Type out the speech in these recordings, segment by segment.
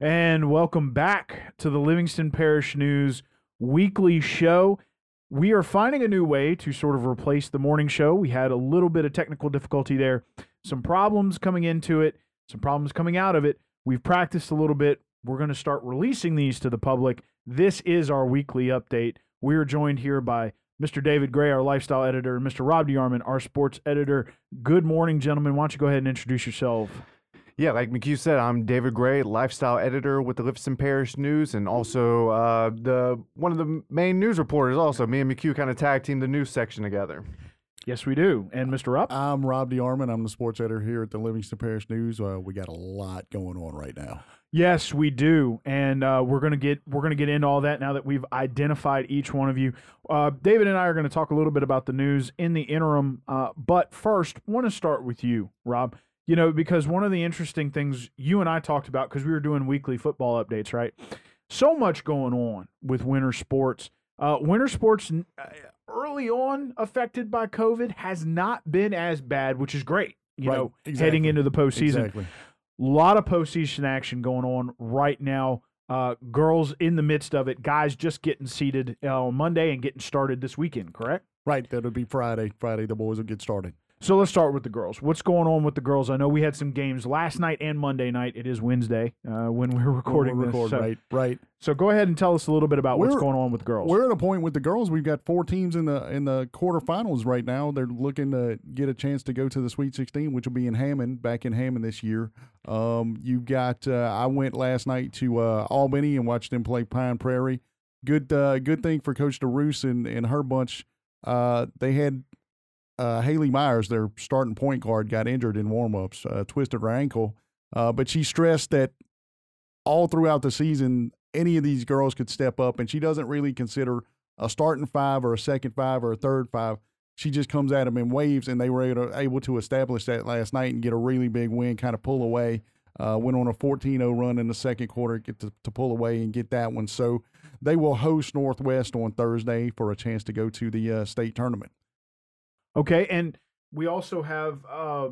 And welcome back to the Livingston Parish News weekly show. We are finding a new way to sort of replace the morning show. We had a little bit of technical difficulty there, some problems coming into it, some problems coming out of it. We've practiced a little bit. We're going to start releasing these to the public. This is our weekly update. We are joined here by Mr. David Gray, our lifestyle editor, and Mr. Rob DeArmond, our sports editor. Good morning, gentlemen. Why don't you go ahead and introduce yourself? Yeah, like McHugh said, I'm David Gray, lifestyle editor with the Livingston Parish News, and also uh, the one of the main news reporters. Also, me and McHugh kind of tag team the news section together. Yes, we do. And Mr. Rupp? I'm Rob DeArmond. I'm the sports editor here at the Livingston Parish News. Uh, we got a lot going on right now. Yes, we do, and uh, we're gonna get we're gonna get into all that now that we've identified each one of you. Uh, David and I are going to talk a little bit about the news in the interim, uh, but first, want to start with you, Rob. You know, because one of the interesting things you and I talked about because we were doing weekly football updates, right? So much going on with winter sports. Uh, winter sports uh, early on affected by COVID has not been as bad, which is great. You Right, know, exactly. heading into the postseason, Exactly. a lot of postseason action going on right now. Uh, girls in the midst of it, guys just getting seated uh, on Monday and getting started this weekend. Correct. Right. That'll be Friday. Friday, the boys will get started. So let's start with the girls. What's going on with the girls? I know we had some games last night and Monday night. It is Wednesday uh, when we're recording We'll this. record, so, right. Right. so go ahead and tell us a little bit about what's We're- going on with the girls. We're at a point with the girls. We've got four teams in the in the quarterfinals right now. They're looking to get a chance to go to the Sweet 16, which will be in Hammond, back in Hammond this year. Um, you've got. Uh, I went last night to uh, Albany and watched them play Pine Prairie. Good, uh, good thing for Coach DeRoos and, and her bunch. Uh, they had uh, Haley Myers, their starting point guard, got injured in warmups, uh, twisted her ankle. Uh, but she stressed that all throughout the season, any of these girls could step up, and she doesn't really consider a starting five or a second five or a third five. She just comes at them in waves, and they were able to, able to establish that last night and get a really big win, kind of pull away. Uh, went on a 14 0 run in the second quarter, get to, to pull away and get that one. So they will host Northwest on Thursday for a chance to go to the uh, state tournament. Okay, and we also have uh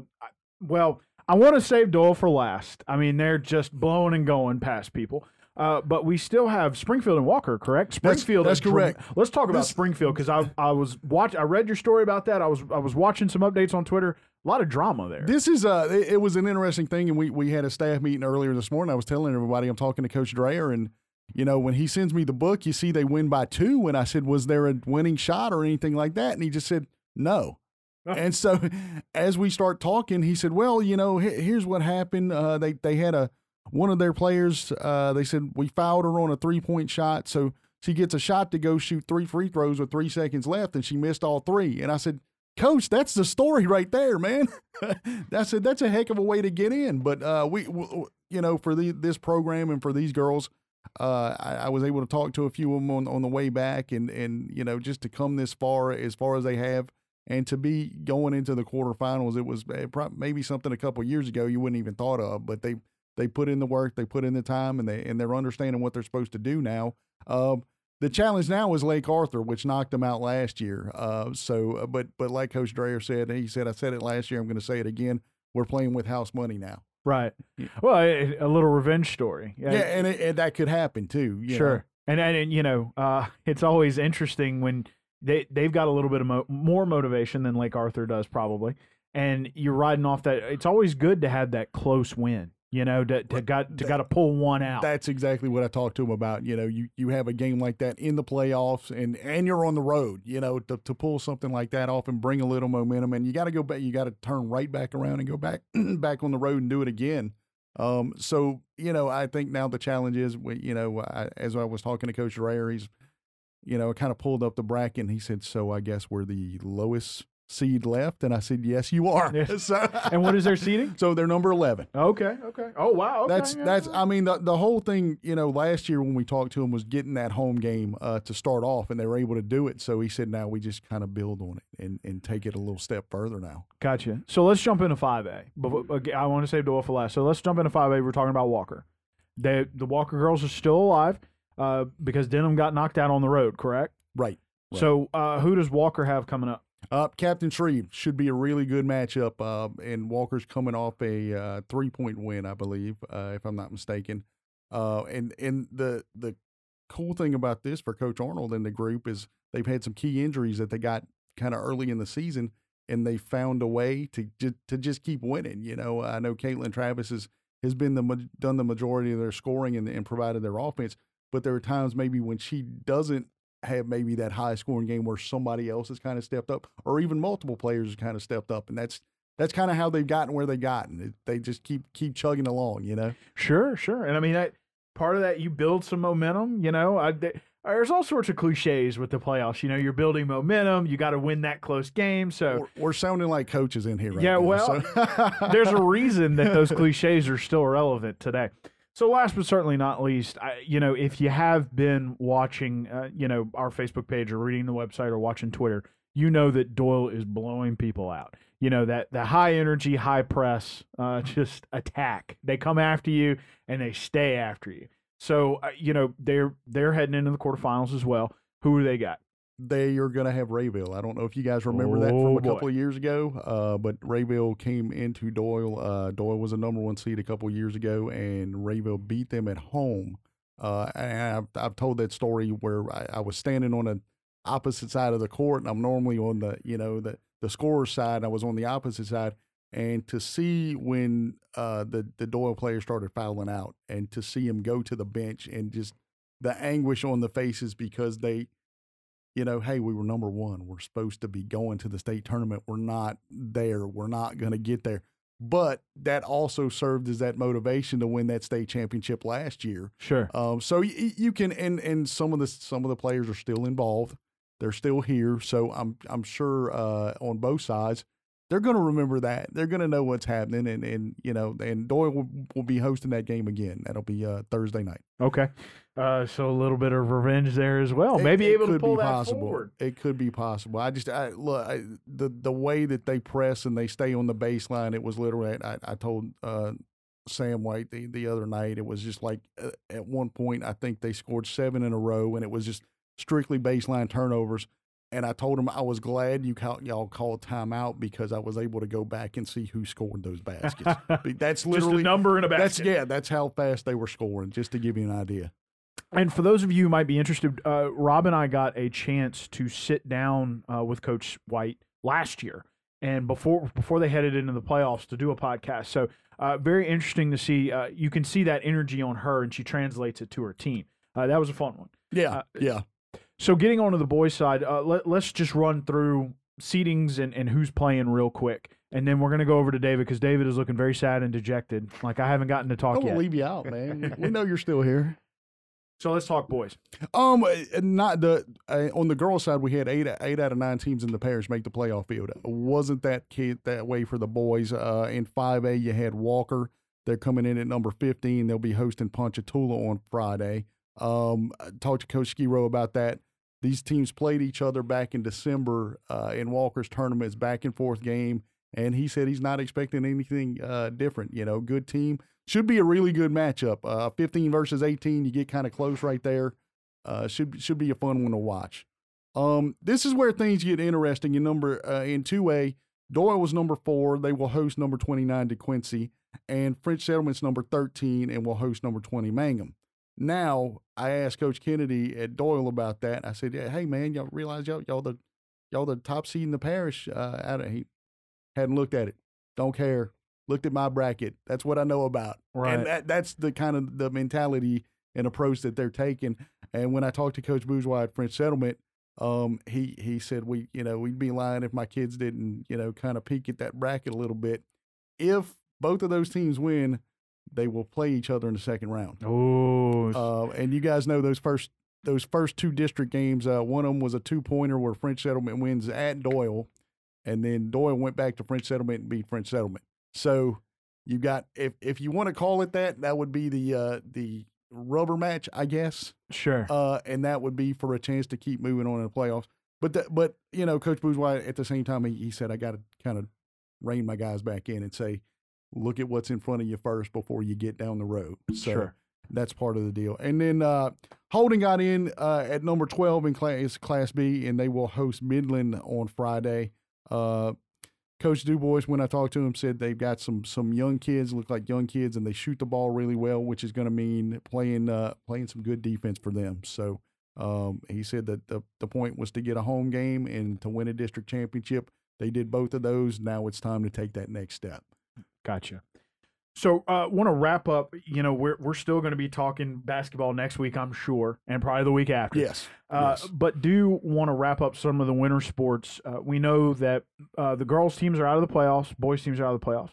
well, I want to save Doyle for last. I mean, they're just blowing and going past people. Uh, but we still have Springfield and Walker, correct? Springfield. that's dra- correct. Let's talk about This- Springfield because I I was watch I read your story about that. I was I was watching some updates on Twitter. A lot of drama there. This is uh it, it was an interesting thing, and we we had a staff meeting earlier this morning. I was telling everybody I'm talking to Coach Dreyer, and you know when he sends me the book, you see they win by two, and I said, was there a winning shot or anything like that? And he just said no. and so as we start talking, he said, well, you know, he- here's what happened. Uh, they they had a one of their players. Uh, they said we fouled her on a three point shot, so she gets a shot to go shoot three free throws with three seconds left, and she missed all three. And I said. Coach, that's the story right there, man. that's a that's a heck of a way to get in. But uh, we, w- you know, for the, this program and for these girls, uh, I, I was able to talk to a few of them on, on the way back, and and you know, just to come this far as far as they have, and to be going into the quarterfinals, it was uh, maybe something a couple years ago you wouldn't even thought of, but they they put in the work, they put in the time, and they and they're understanding what they're supposed to do now. Um, the challenge now is Lake Arthur, which knocked them out last year. Uh, so, uh, but but like Coach Dreyer said, he said I said it last year. I'm going to say it again. We're playing with house money now. right. Well, a, a little revenge story. Yeah, and, it, and that could happen too. you sure. know. And, and and you know, uh, it's always interesting when they they've got a little bit of mo- more motivation than Lake Arthur does probably, and you're riding off that. It's always good to have that close win. You know, to, to got to got to pull one out. That's exactly what I talked to him about. You know, you, you have a game like that in the playoffs, and and you're on the road. You know, to, to pull something like that off and bring a little momentum, and you got to go back. You got to turn right back around and go back back on the road and do it again. Um, so you know, I think now the challenge is, you know, I, as I was talking to Coach Dreyer, he's, you know, it kind of pulled up the bracket, and he said, "So I guess we're the lowest seed left," and I said, "Yes, you are." Yeah. so, and what is their seeding? so they're number eleven. Okay, okay. Oh wow. Okay, That's yeah, that's. I mean, the the whole thing. You know, last year when we talked to him was getting that home game uh, to start off, and they were able to do it. So he said, now we just kind of build on it and and take it a little step further now. Gotcha. So let's jump into five A. But but I want to save Doyle for last. So let's jump into five A. We're talking about Walker. They, the Walker girls are still alive uh, because Denham got knocked out on the road. Correct. Right. Right. So uh, who does Walker have coming up? Uh, Captain Shreve should be a really good matchup. Uh, and Walker's coming off a uh, three point win, I believe, uh, if I'm not mistaken. Uh, and and the the cool thing about this for Coach Arnold and the group is they've had some key injuries that they got kind of early in the season, and they found a way to just to just keep winning. You know, I know Caitlin Travis has has been the done the majority of their scoring and, and provided their offense, but there are times maybe when she doesn't have maybe that high scoring game where somebody else has kind of stepped up, or even multiple players have kind of stepped up, and that's that's kind of how they've gotten where they've gotten. They just keep keep chugging along, you know. Sure, sure. And I mean, that part of that you build some momentum. You know, I, they, there's all sorts of cliches with the playoffs. You know, you're building momentum. You got to win that close game. So We're, we're sounding like coaches in here, right Yeah, now, well, so- there's a reason that those cliches are still relevant today. So last but certainly not least, I, you know, if you have been watching, uh, you know, our Facebook page or reading the website or watching Twitter, you know that Doyle is blowing people out. You know that the high energy, high press, uh, just attack. They come after you and they stay after you. So uh, you know they're they're heading into the quarterfinals as well. Who do they got? They are going to have Rayville. I don't know if you guys remember that Oh, from a boy. couple of years ago, uh, but Rayville came into Doyle. Uh, Doyle was a number one seed a couple of years ago, and Rayville beat them at home. Uh, and I've, I've told that story where I, I was standing on the opposite side of the court, and I'm normally on the you know the the scorer's side. I was on the opposite side, and to see when uh, the the Doyle players started fouling out, and to see him go to the bench and just the anguish on the faces because they you know, hey, we were number one. We're supposed to be going to the state tournament. We're not there. We're not going to get there. But that also served as that motivation to win that state championship last year. Sure. Um, so y- you can, and and some of the some of the players are still involved. They're still here. So I'm I'm sure uh, on both sides, they're going to remember that. They're going to know what's happening, and and you know, and Doyle will, will be hosting that game again. That'll be uh, Thursday night. Okay. Uh, so a little bit of revenge there as well. It- Maybe it able to pull be that possible. forward. It could be possible. I just I, look I, the the way that they press and they stay on the baseline. It was literally. I, I told uh, Sam White the the other night. It was just like uh, at one point I think they scored seven in a row, and it was just strictly baseline turnovers. And I told him I was glad you call, y'all called timeout because I was able to go back and see who scored those baskets. That's Just a literally number in a basket. that's yeah. That's how fast they were scoring. Just to give you an idea. And for those of you who might be interested, uh, Rob and I got a chance to sit down uh, with Coach White last year, and before before they headed into the playoffs to do a podcast. So uh, very interesting to see. Uh, you can see that energy on her, and she translates it to her team. Uh, that was a fun one. Yeah, Uh, yeah. So getting on to the boys' side, uh, let, let's just run through seedings and, and who's playing real quick, and then we're gonna go over to David because David is looking very sad and dejected. Like I haven't gotten to talk Don't yet. leave you out, man. we know you're still here. So let's talk boys. Um, uh, not the uh, on the girls' side, we had eight eight out of nine teams in the parish make the playoff field. Wasn't that kid that way for the boys. Uh, in five A, you had Walker. They're coming in at number fifteen. They'll be hosting Ponchatoula on Friday. Um, talked to Coach Skiro about that. These teams played each other back in December uh, in Walker's tournaments, back and forth game, and he said he's not expecting anything uh, different. You know, good team should be a really good matchup. Uh, 15 versus 18, you get kind of close right there. Uh, should should be a fun one to watch. Um, this is where things get interesting. In number uh, in two A, Doyle was number four. They will host number 29 DeQuincy, and French Settlement's number 13 and will host number 20 Mangham. Now, I asked Coach Kennedy at Doyle about that. I said, "Hey man, y'all realize y'all y'all the y'all the top seed in the parish?" Uh, out of, he hadn't looked at it. Don't care. Looked at my bracket. That's what I know about. Right. And that that's the kind of the mentality and approach that they're taking. And when I talked to Coach Bourgeois at French Settlement, um, he he said we you know we'd be lying if my kids didn't you know kind of peek at that bracket a little bit. If both of those teams win, they will play each other in the second round. Oh, Uh, and you guys know those first those first two district games. Uh, one of them was a two pointer where French Settlement wins at Doyle, and then Doyle went back to French Settlement and beat French Settlement. So you got if if you want to call it that, that would be the uh, the rubber match, I guess. sure. Uh, and that would be for a chance to keep moving on in the playoffs. But the, but you know, Coach Bourgeois at the same time he, he said I got to kind of rein my guys back in and say, look at what's in front of you first before you get down the road. So Sure. that's part of the deal. And then uh, Holden got in uh, at number twelve in class Class B, and they will host Midland on Friday. Uh, Coach Dubois, when I talked to him, said they've got some some young kids, look like young kids, and they shoot the ball really well, which is going to mean playing uh, playing some good defense for them. So um, he said that the the point was to get a home game and to win a district championship. They did both of those. Now it's time to take that next step. Gotcha. So, uh, want to wrap up. You know, we're we're still going to be talking basketball next week, I'm sure, and probably the week after. Yes. Uh, yes. But do want to wrap up some of the winter sports. Uh, we know that uh, the girls' teams are out of the playoffs, boys' teams are out of the playoffs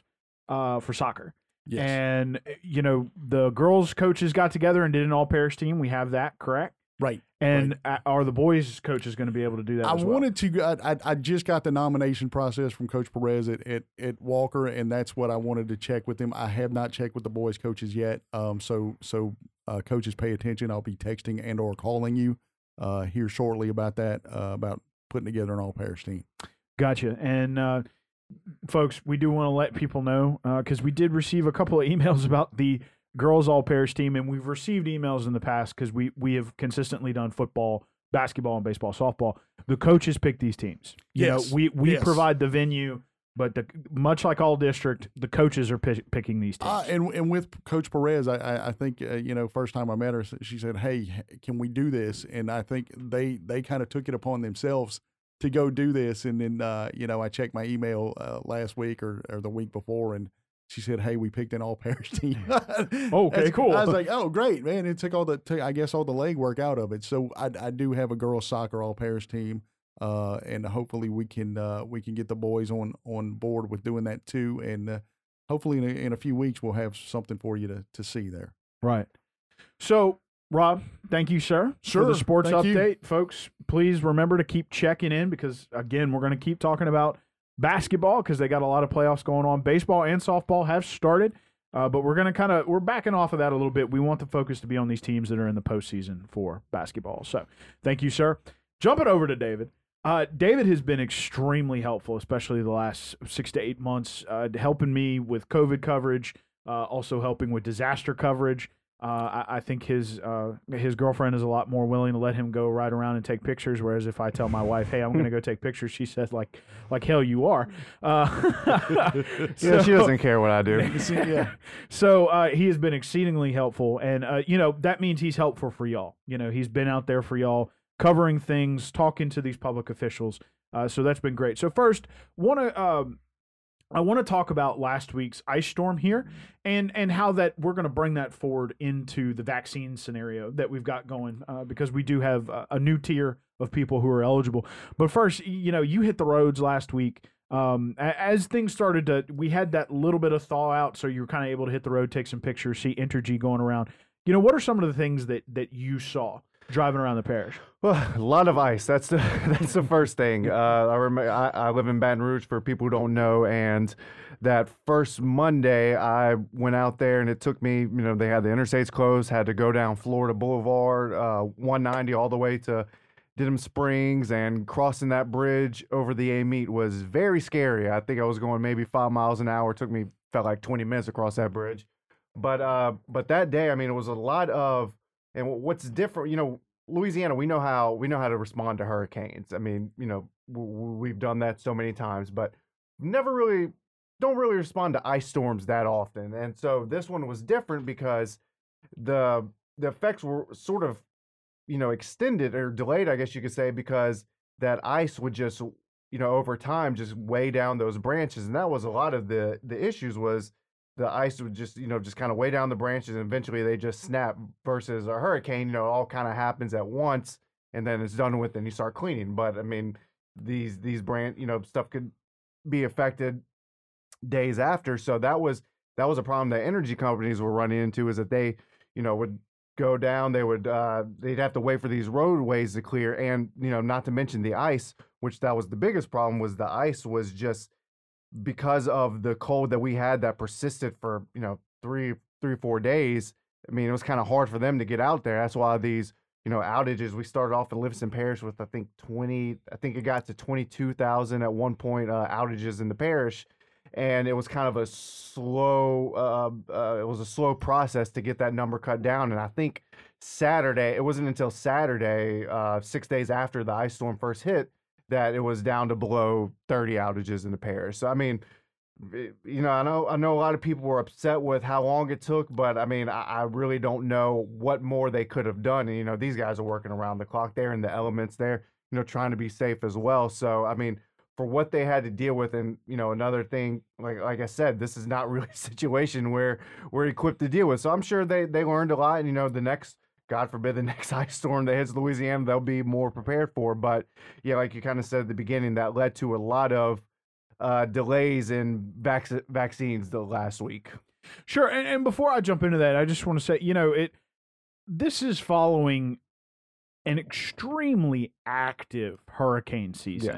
uh, for soccer. Yes. And you know, the girls' coaches got together and did an all-parish team. We have that, correct? Right. And uh are the boys' coaches going to be able to do that? I as well? wanted to. I, I, just got the nomination process from Coach Perez at, at, at Walker, and that's what I wanted to check with him. I have not checked with the boys' coaches yet. Um, so so uh, coaches, pay attention. I'll be texting and or calling you uh, here shortly about that. Uh, about putting together an all parish team. Gotcha. And uh, folks, we do want to let people know because we did receive a couple of emails about the girls all parish team, and we've received emails in the past because we we have consistently done football, basketball, and baseball, softball. The coaches pick these teams. You Yes. know, we we Yes. provide the venue, but the much like all district, the coaches are pi- picking these teams. Uh, and and with Coach Perez, I I, I think uh, you know first time I met her, she said, "Hey, can we do this?" And I think they they kind of took it upon themselves to go do this. And then uh, you know I checked my email uh, last week or, or the week before, and she said, "Hey, we picked an all parish team." Okay, That's- cool. I was like, "Oh, great, man!" It took all the took, I guess all the legwork out of it. So I I do have a girls soccer all parish team. Uh, and hopefully we can uh, we can get the boys on on board with doing that too, and uh, hopefully in a, in a few weeks we'll have something for you to, to see there. Right. So, Rob, thank you, sir, for Sure. the sports Thank you. update. Folks, please remember to keep checking in because, again, we're going to keep talking about basketball because they got a lot of playoffs going on. Baseball and softball have started, uh, but we're going to kind of we're backing off of that a little bit. We want the focus to be on these teams that are in the postseason for basketball. So, thank you, sir. Jumping over to David. Uh, David has been extremely helpful, especially the last six to eight months, uh, helping me with COVID coverage, uh, also helping with disaster coverage. Uh, I, I think his uh, his girlfriend is a lot more willing to let him go ride around and take pictures. Whereas if I tell my wife, "Hey, I'm going to go take pictures," she says, "Like, like hell, you are." Uh, Yeah, she doesn't care what I do. yeah, so uh, he has been exceedingly helpful, and uh, you know that means he's helpful for y'all. You know, he's been out there for y'all, covering things, talking to these public officials. Uh, so that's been great. So first, want to um, I want to talk about last week's ice storm here, and and how that we're going to bring that forward into the vaccine scenario that we've got going, uh, because we do have a, a new tier of people who are eligible. But first, you know, you hit the roads last week. Um, as things started to, we had that little bit of thaw out, so you were kind of able to hit the road, take some pictures, see Entergy going around. You know, what are some of the things that that you saw driving around the parish? Well, a lot of ice. That's the that's the first thing. Uh, I remember I, I live in Baton Rouge for people who don't know, and that first Monday I went out there, and it took me. You know, they had the interstates closed, had to go down Florida Boulevard, uh, 190 all the way to Denham Springs, and crossing that bridge over the Amite was very scary. I think I was going maybe five miles an hour. It took me felt like 20 minutes across that bridge, but uh, but that day, I mean, it was a lot of. And what's different, you know, Louisiana, we know how we know how to respond to hurricanes. I mean, you know, we've done that so many times, but never really don't really respond to ice storms that often. And so this one was different because the the effects were sort of you know extended or delayed, I guess you could say, because that ice would just you know over time just weigh down those branches, and that was a lot of the the issues was the ice would just you know just kind of weigh down the branches and eventually they just snap versus a hurricane you know all kind of happens at once and then it's done with and you start cleaning. But i mean these these brand you know stuff could be affected days after. So that was that was a problem that energy companies were running into is that they you know would go down they would uh they'd have to wait for these roadways to clear and you know not to mention the ice which that was the biggest problem was the ice was just because of the cold that we had that persisted for you know three three four days i mean it was kind of hard for them to get out there. That's why these you know outages we started off in livingston parish with i think 20 i think it got to 22000 at one point uh, outages in the parish. And it was kind of a slow uh, uh, it was a slow process to get that number cut down. And i think saturday it wasn't until saturday uh, six days after the ice storm first hit that it was down to below 30 outages in the parish. So I mean, eh, you know, I know I know a lot of people were upset with how long it took, but I mean, I, I really don't know what more they could have done. And, you know, these guys are working around the clock there and the elements there, you know, trying to be safe as well. So I mean, for what they had to deal with, and you know, another thing, like like I said, this is not really a situation where we're equipped to deal with. So I'm sure they they learned a lot. And you know, the next, God forbid, the next ice storm that hits Louisiana, they'll be more prepared for. But yeah, like you kind of said at the beginning, that led to a lot of uh, delays in vac- vaccines the last week. Sure, and, and before I jump into that, I just want to say, you know, it this is following an extremely active hurricane season.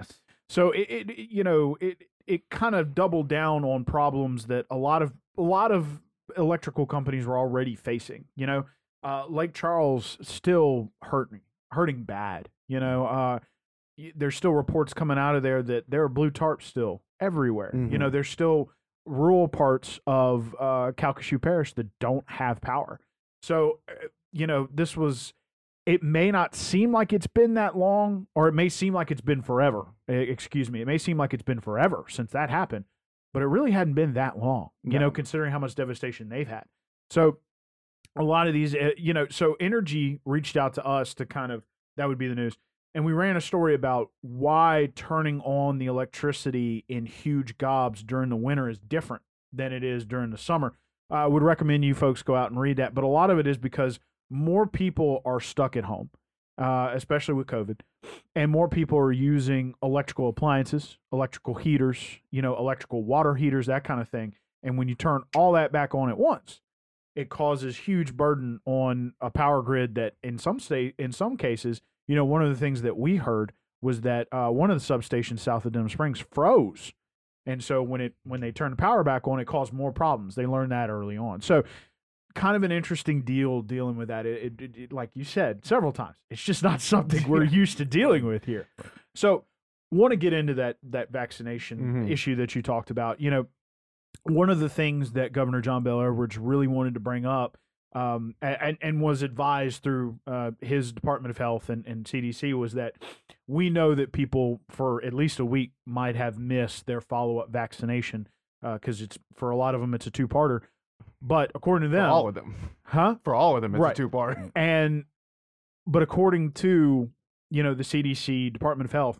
So it, it it- you know it it kind of doubled down on problems that a lot of a lot of electrical companies were already facing. You know, uh, Lake Charles still hurting hurting bad. You know, uh, there's still reports coming out of there that there are blue tarps still everywhere. You know, there's still rural parts of uh, Calcasieu Parish that don't have power. So uh, you know, this was it may not seem like it's been that long, or it may seem like it's been forever. Excuse me. It may seem like it's been forever since that happened, but it really hadn't been that long, you know, considering how much devastation they've had. So, a lot of these, uh, you know, so Entergy reached out to us to kind of, that would be the news. And we ran a story about why turning on the electricity in huge gobs during the winter is different than it is during the summer. I would recommend you folks go out and read that. But a lot of it is because more people are stuck at home, uh, especially with COVID, and more people are using electrical appliances, electrical heaters, you know, electrical water heaters, that kind of thing. And when you turn all that back on at once, it causes huge burden on a power grid that, in some state, in some cases, you know, one of the things that we heard was that uh, one of the substations south of Denham Springs froze, and so when it when they turned the power back on, it caused more problems. They learned that early on. So kind of an interesting deal dealing with that. It, it, it- like you said several times, it's just not something we're used to dealing with here. So, want to get into that that vaccination Mhm. issue that you talked about. You know, one of the things that Governor John Bell Edwards really wanted to bring up, um, and and was advised through uh, his Department of Health and, and CDC was that we know that people for at least a week might have missed their follow up vaccination because it's for a lot of them it's a two parter. But according to For them, all of them. huh? For all of them, it's Right. a two part. And but according to you know the CDC Department of Health,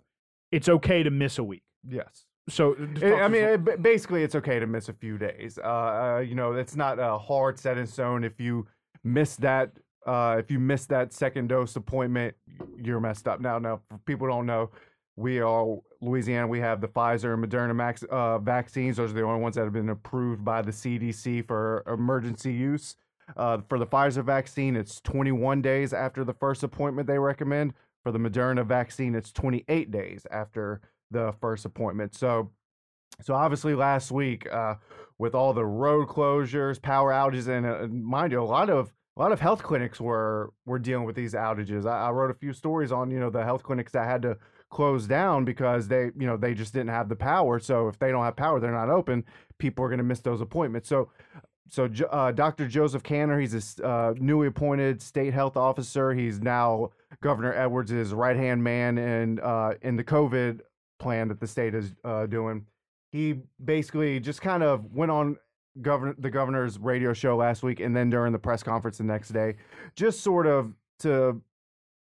it's okay to miss a week. Yes. So It- I mean, it, basically, it's okay to miss a few days. Uh, uh, you know, it's not a hard set in stone. If you miss that, uh, if you miss that second dose appointment, you're messed up. Now, now, for people don't know, we are Louisiana. We have the Pfizer and Moderna max, uh, vaccines. Those are the only ones that have been approved by the CDC for emergency use. Uh, for the Pfizer vaccine, it's 21 days after the first appointment they recommend. For the Moderna vaccine, it's 28 days after the first appointment. So, so obviously last week, uh, with all the road closures, power outages, and uh, mind you, a lot of a lot of health clinics were were dealing with these outages. I, I wrote a few stories on you know the health clinics that had to close down because they you know they just didn't have the power. So if they don't have power, they're not open. People are going to miss those appointments. So. So, uh, Dr. Joseph Kanter, he's a uh, newly appointed state health officer. He's now Governor Edwards' right hand man in uh, in the COVID plan that the state is uh, doing. He basically just kind of went on governor the governor's radio show last week, and then during the press conference the next day, just sort of to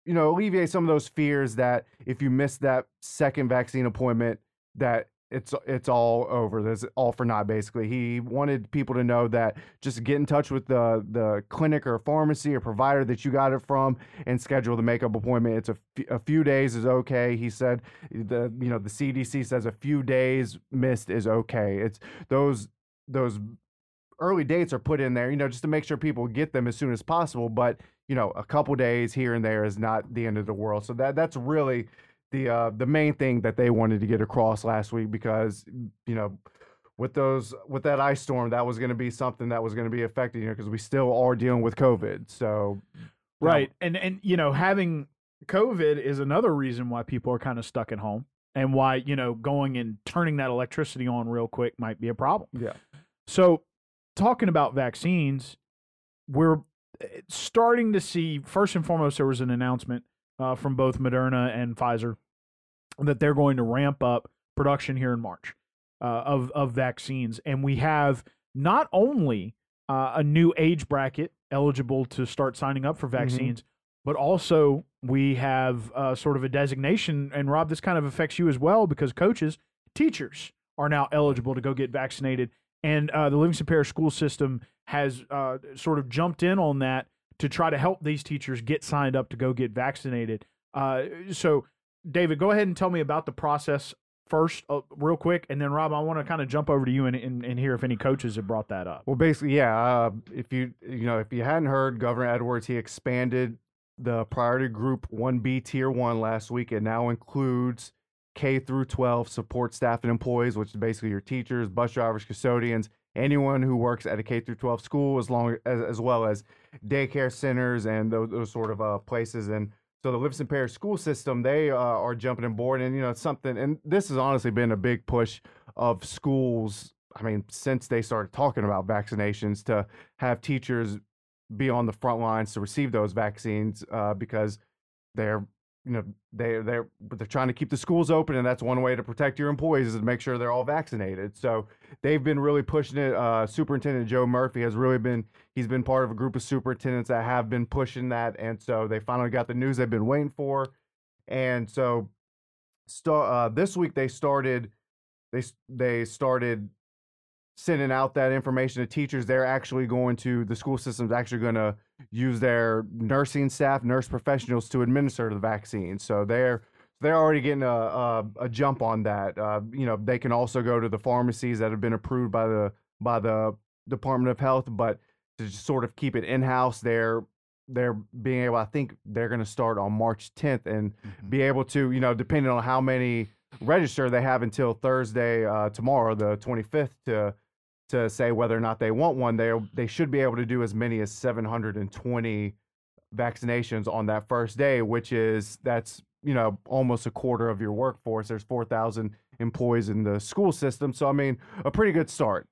you know alleviate some of those fears that if you miss that second vaccine appointment, that it's it's all over. There's all for naught. Basically, he wanted people to know that just get in touch with the the clinic or pharmacy or provider that you got it from and schedule the makeup appointment. It's a, f- a few days is okay. He said the you know the CDC says a few days missed is okay. It's those those early dates are put in there, you know, just to make sure people get them as soon as possible. But you know, a couple days here and there is not the end of the world. So that that's really the uh, the main thing that they wanted to get across last week because you know with those with that ice storm that was going to be something that was going to be affected you know because we still are dealing with COVID. So Right. And and you know, having COVID is another reason why people are kind of stuck at home and why, you know, going and turning that electricity on real quick might be a problem. Yeah. So, talking about vaccines, we're eh, starting to see first and foremost there was an announcement uh, from both Moderna and Pfizer that they're going to ramp up production here in March uh, of of vaccines, and we have not only uh, a new age bracket eligible to start signing up for vaccines, but also we have uh, sort of a designation. And Rob, this kind of affects you as well because coaches, teachers are now eligible to go get vaccinated, and uh, the Livingston Parish school system has uh, sort of jumped in on that to try to help these teachers get signed up to go get vaccinated. Uh, so, David, go ahead and tell me about the process first, uh, real quick, and then Rob, I want to kind of jump over to you and, and, and hear if any coaches have brought that up. Well, basically, yeah. Uh, if you you know if you hadn't heard, Governor Edwards he expanded the priority group one B tier one last week. It now includes K through twelve support staff and employees, which is basically your teachers, bus drivers, custodians, anyone who works at a K through twelve school, as long as as well as daycare centers and those, those sort of uh, places. And so the Livingston Parish school system, they uh, are jumping on board, and you know something. And this has honestly been a big push of schools. I mean, since they started talking about vaccinations, to have teachers be on the front lines to receive those vaccines uh, because they're you know they they're they're trying to keep the schools open and that's one way to protect your employees is to make sure they're all vaccinated. So they've been really pushing it uh, superintendent joe murphy has really been he's been part of a group of superintendents that have been pushing that and so they finally got the news they've been waiting for. And so start uh, this week they started they they started sending out that information to teachers. They're actually going to the school system's actually going to use their nursing staff nurse professionals to administer the vaccine. So they're they're already getting a, a, a jump on that. Uh, you know they can also go to the pharmacies that have been approved by the by the department of health but to just sort of keep it in-house they're they're being able i think they're going to start on march 10th and be able to you know depending on how many register they have until thursday uh, tomorrow the 25th to to say whether or not they want one. They they should be able to do as many as 720 vaccinations on that first day, which is that's you know almost a quarter of your workforce. There's 4,000 employees in the school system, so I mean a pretty good start.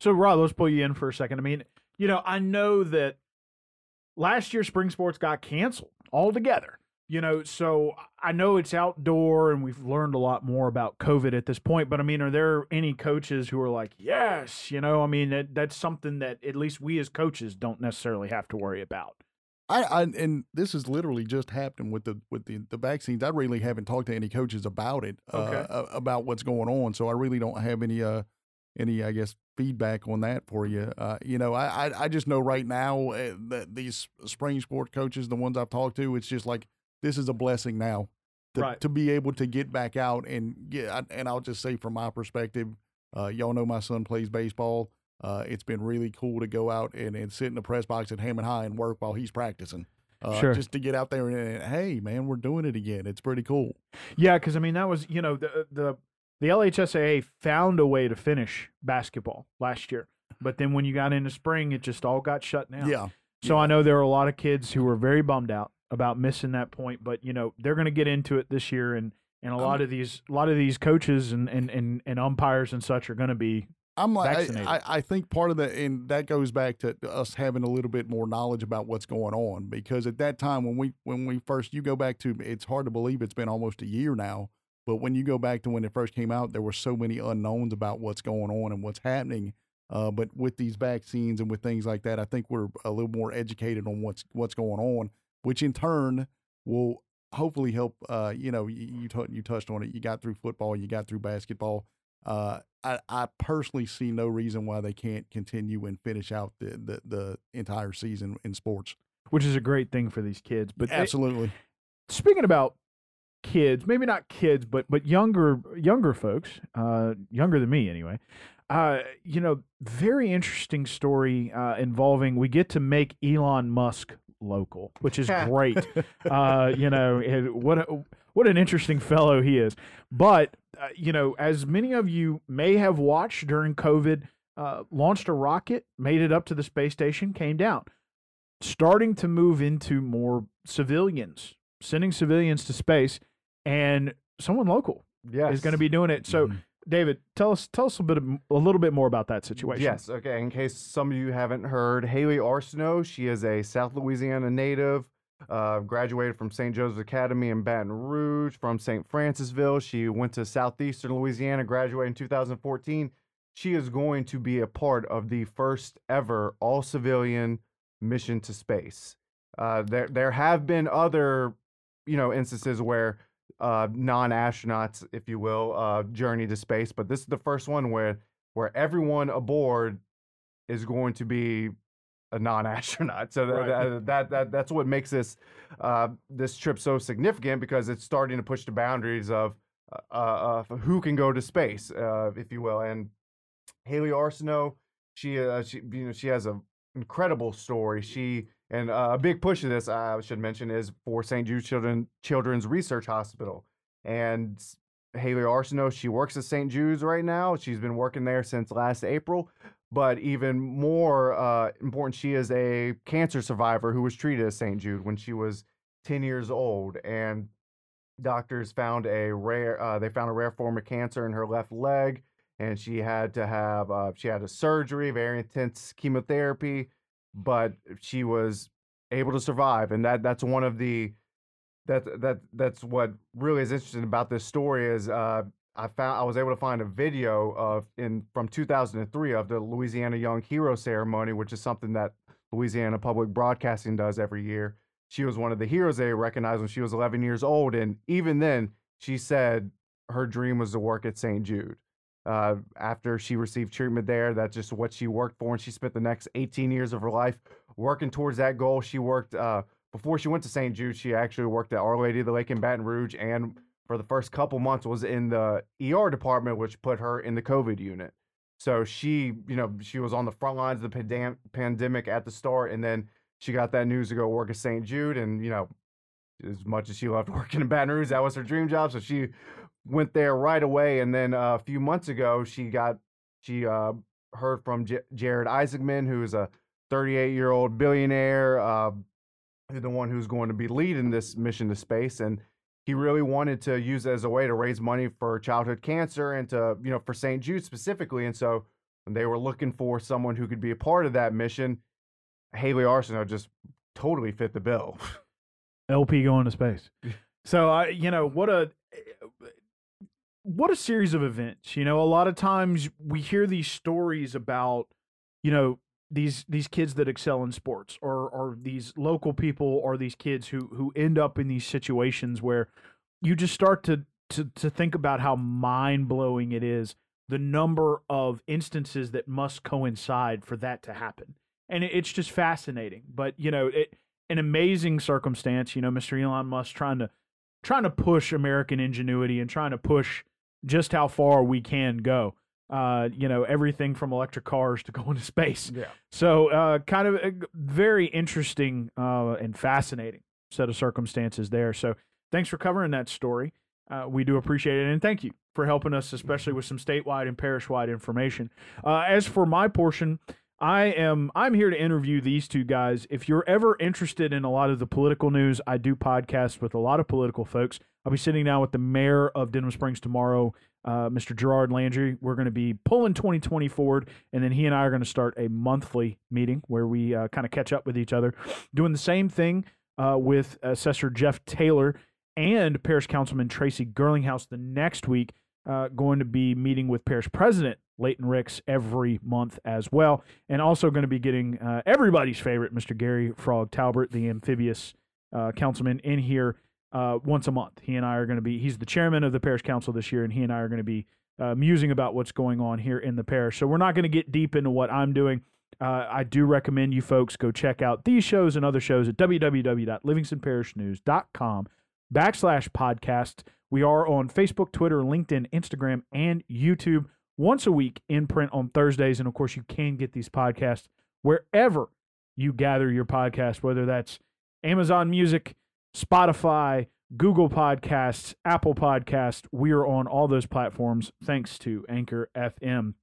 So, Rob, let's pull you in for a second. I mean, you know, I know that last year spring sports got canceled altogether. You know, so I know it's outdoor and we've learned a lot more about COVID at this point. But I mean, are there any coaches who are like, yes, you know, I mean, that, that's something that at least we as coaches don't necessarily have to worry about. I, I and this is literally just happening with the with the, the vaccines. I really haven't talked to any coaches about it, Okay. uh, about what's going on. So I really don't have any uh any I guess feedback on that for you. Uh, you know, I, I I just know right now uh, that these spring sport coaches, the ones I've talked to, it's just like this is a blessing now to, Right. to be able to get back out and get. And I'll just say from my perspective, uh, y'all know my son plays baseball. Uh, it's been really cool to go out and, and sit in the press box at Hammond High and work while he's practicing. Uh, Sure. Just to get out there and, and, hey, man, we're doing it again. It's pretty cool. Yeah, because I mean, that was, you know, the, the, the LHSAA found a way to finish basketball last year. But then when you got into spring, it just all got shut down. Yeah. So Yeah. I know there are a lot of kids who were very bummed out about missing that point, but you know they're going to get into it this year, and and a Um, lot of these a lot of these coaches and and and, and umpires and such are going to be I'm like. I, I, I think part of the, and that goes back to us having a little bit more knowledge about what's going on. Because at that time, when we, when we first, you go back to, it's hard to believe it's been almost a year now. But when you go back to when it first came out, there were so many unknowns about what's going on and what's happening. Uh, but with these vaccines and with things like that, I think we're a little more educated on what's what's going on, which in turn will hopefully help. Uh, you know, you you, tou- you touched on it. You got through football, you got through basketball. Uh, I, I personally see no reason why they can't continue and finish out the, the, the entire season in sports. which is a great thing for these kids. But they- Absolutely. speaking about kids, maybe not kids, but but younger younger folks, uh, younger than me anyway. Uh, you know, very interesting story uh, involving we get to make Elon Musk local, which is great. uh, you know, it, what a, what an interesting fellow he is. But uh, you know, as many of you may have watched during COVID, uh, launched a rocket, made it up to the space station, came down, starting to move into more civilians, sending civilians to space, and someone local Yes. is going to be doing it. So, Mhm. David, tell us tell us a bit of, a little bit more about that situation. Yes. Okay. In case some of you haven't heard, Hayley Arceneaux, she is a South Louisiana native. Uh, graduated from St. Joseph's Academy in Baton Rouge, from St. Francisville. She went to Southeastern Louisiana, graduated in 2014. She is going to be a part of the first ever all civilian mission to space. Uh, there, there have been other, you know, instances where uh, non-astronauts, if you will, uh, journey to space, but this is the first one where where everyone aboard is going to be a non-astronaut. So Right. that, that that that's what makes this uh, this trip so significant because it's starting to push the boundaries of uh, uh, of who can go to space, uh, if you will. And Hayley Arceneaux, she uh, she you know she has a incredible story. She and uh, a big push of this I should mention is for St. Jude Children Children's Research Hospital. And Hayley Arceneaux, she works at St. Jude's right now. She's been working there since last April. But even more uh, important, she is a cancer survivor who was treated at St. Jude when she was 10 years old. And doctors found a rare, uh, they found a rare form of cancer in her left leg. And she had to have, uh, she had a surgery, very intense chemotherapy, but she was able to survive. And that that's one of the, that that that's what really is interesting about this story is uh, I found I was able to find a video of in from 2003 of the Louisiana Young Hero Ceremony, which is something that Louisiana Public Broadcasting does every year. She was one of the heroes they recognized when she was 11 years old, and even then, she said her dream was to work at St. Jude. Uh, after she received treatment there, that's just what she worked for, and she spent the next 18 years of her life working towards that goal. She worked uh, before she went to St. Jude. She actually worked at Our Lady of the Lake in Baton Rouge, and for the first couple months was in the ER department, which put her in the COVID unit. So she, you know, she was on the front lines of the pandem- pandemic at the start, and then she got that news to go work at St. Jude, and you know, as much as she loved working in Baton Rouge, that was her dream job. So she went there right away, and then uh, a few months ago, she got she uh, heard from J- Jared Isaacman, who is a 38 year old billionaire, uh, the one who's going to be leading this mission to space, and he really wanted to use it as a way to raise money for childhood cancer and to you know for St. Jude specifically. And so they were looking for someone who could be a part of that mission, Hayley Arceneaux just totally fit the bill. LP going to space. So I, you know, what a what a series of events. You know, a lot of times we hear these stories about, you know, these these kids that excel in sports, or or these local people, or these kids who who end up in these situations where you just start to to to think about how mind blowing it is the number of instances that must coincide for that to happen, and it, it's just fascinating. But you know, it an amazing circumstance. You know, Mr. Elon Musk trying to trying to push American ingenuity and trying to push just how far we can go. Uh, you know, everything from electric cars to going to space. Yeah. So, uh, kind of a g- very interesting uh, and fascinating set of circumstances there. So, thanks for covering that story. Uh, we do appreciate it, and thank you for helping us, especially with some statewide and parish-wide information. Uh, as for my portion, I am I'm here to interview these two guys. If you're ever interested in a lot of the political news, I do podcasts with a lot of political folks. I'll be sitting down with the mayor of Denham Springs tomorrow, uh, Mr. Gerard Landry. We're going to be pulling 2020 forward, and then he and I are going to start a monthly meeting where we uh, kind of catch up with each other, doing the same thing uh, with Assessor Jeff Taylor and Parish Councilman Tracy Girlinghouse the next week. Uh, going to be meeting with Parish President Layton Ricks every month as well, and also going to be getting uh, everybody's favorite, Mr. Gary Frog Talbert, the amphibious uh, councilman, in here uh, once a month. He and I are going to be, he's the chairman of the parish council this year, and he and I are going to be uh, musing about what's going on here in the parish. So we're not going to get deep into what I'm doing. Uh, I do recommend you folks go check out these shows and other shows at www.livingstonparishnews.com backslash podcast. We are on Facebook, Twitter, LinkedIn, Instagram, and YouTube once a week in print on Thursdays. And of course, you can get these podcasts wherever you gather your podcast, whether that's Amazon Music, Spotify, Google Podcasts, Apple Podcasts. We are on all those platforms thanks to Anchor FM.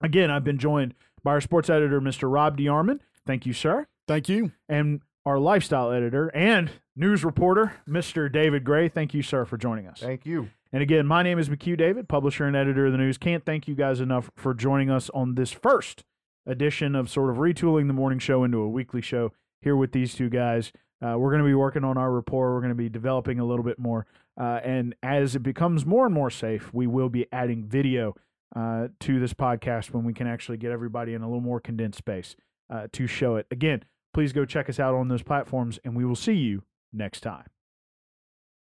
Again, I've been joined by our sports editor, Mr. Rob DeArmond. Thank you, sir. Thank you. And our lifestyle editor and news reporter, Mr. David Gray. Thank you, sir, for joining us. Thank you. And again, my name is McHugh David, publisher and editor of the news. Can't thank you guys enough for joining us on this first edition of sort of retooling the morning show into a weekly show here with these two guys. Uh, we're going to be working on our rapport. We're going to be developing a little bit more. Uh, and as it becomes more and more safe, we will be adding video uh, to this podcast when we can actually get everybody in a little more condensed space uh, to show it. Again, please go check us out on those platforms, and we will see you next time.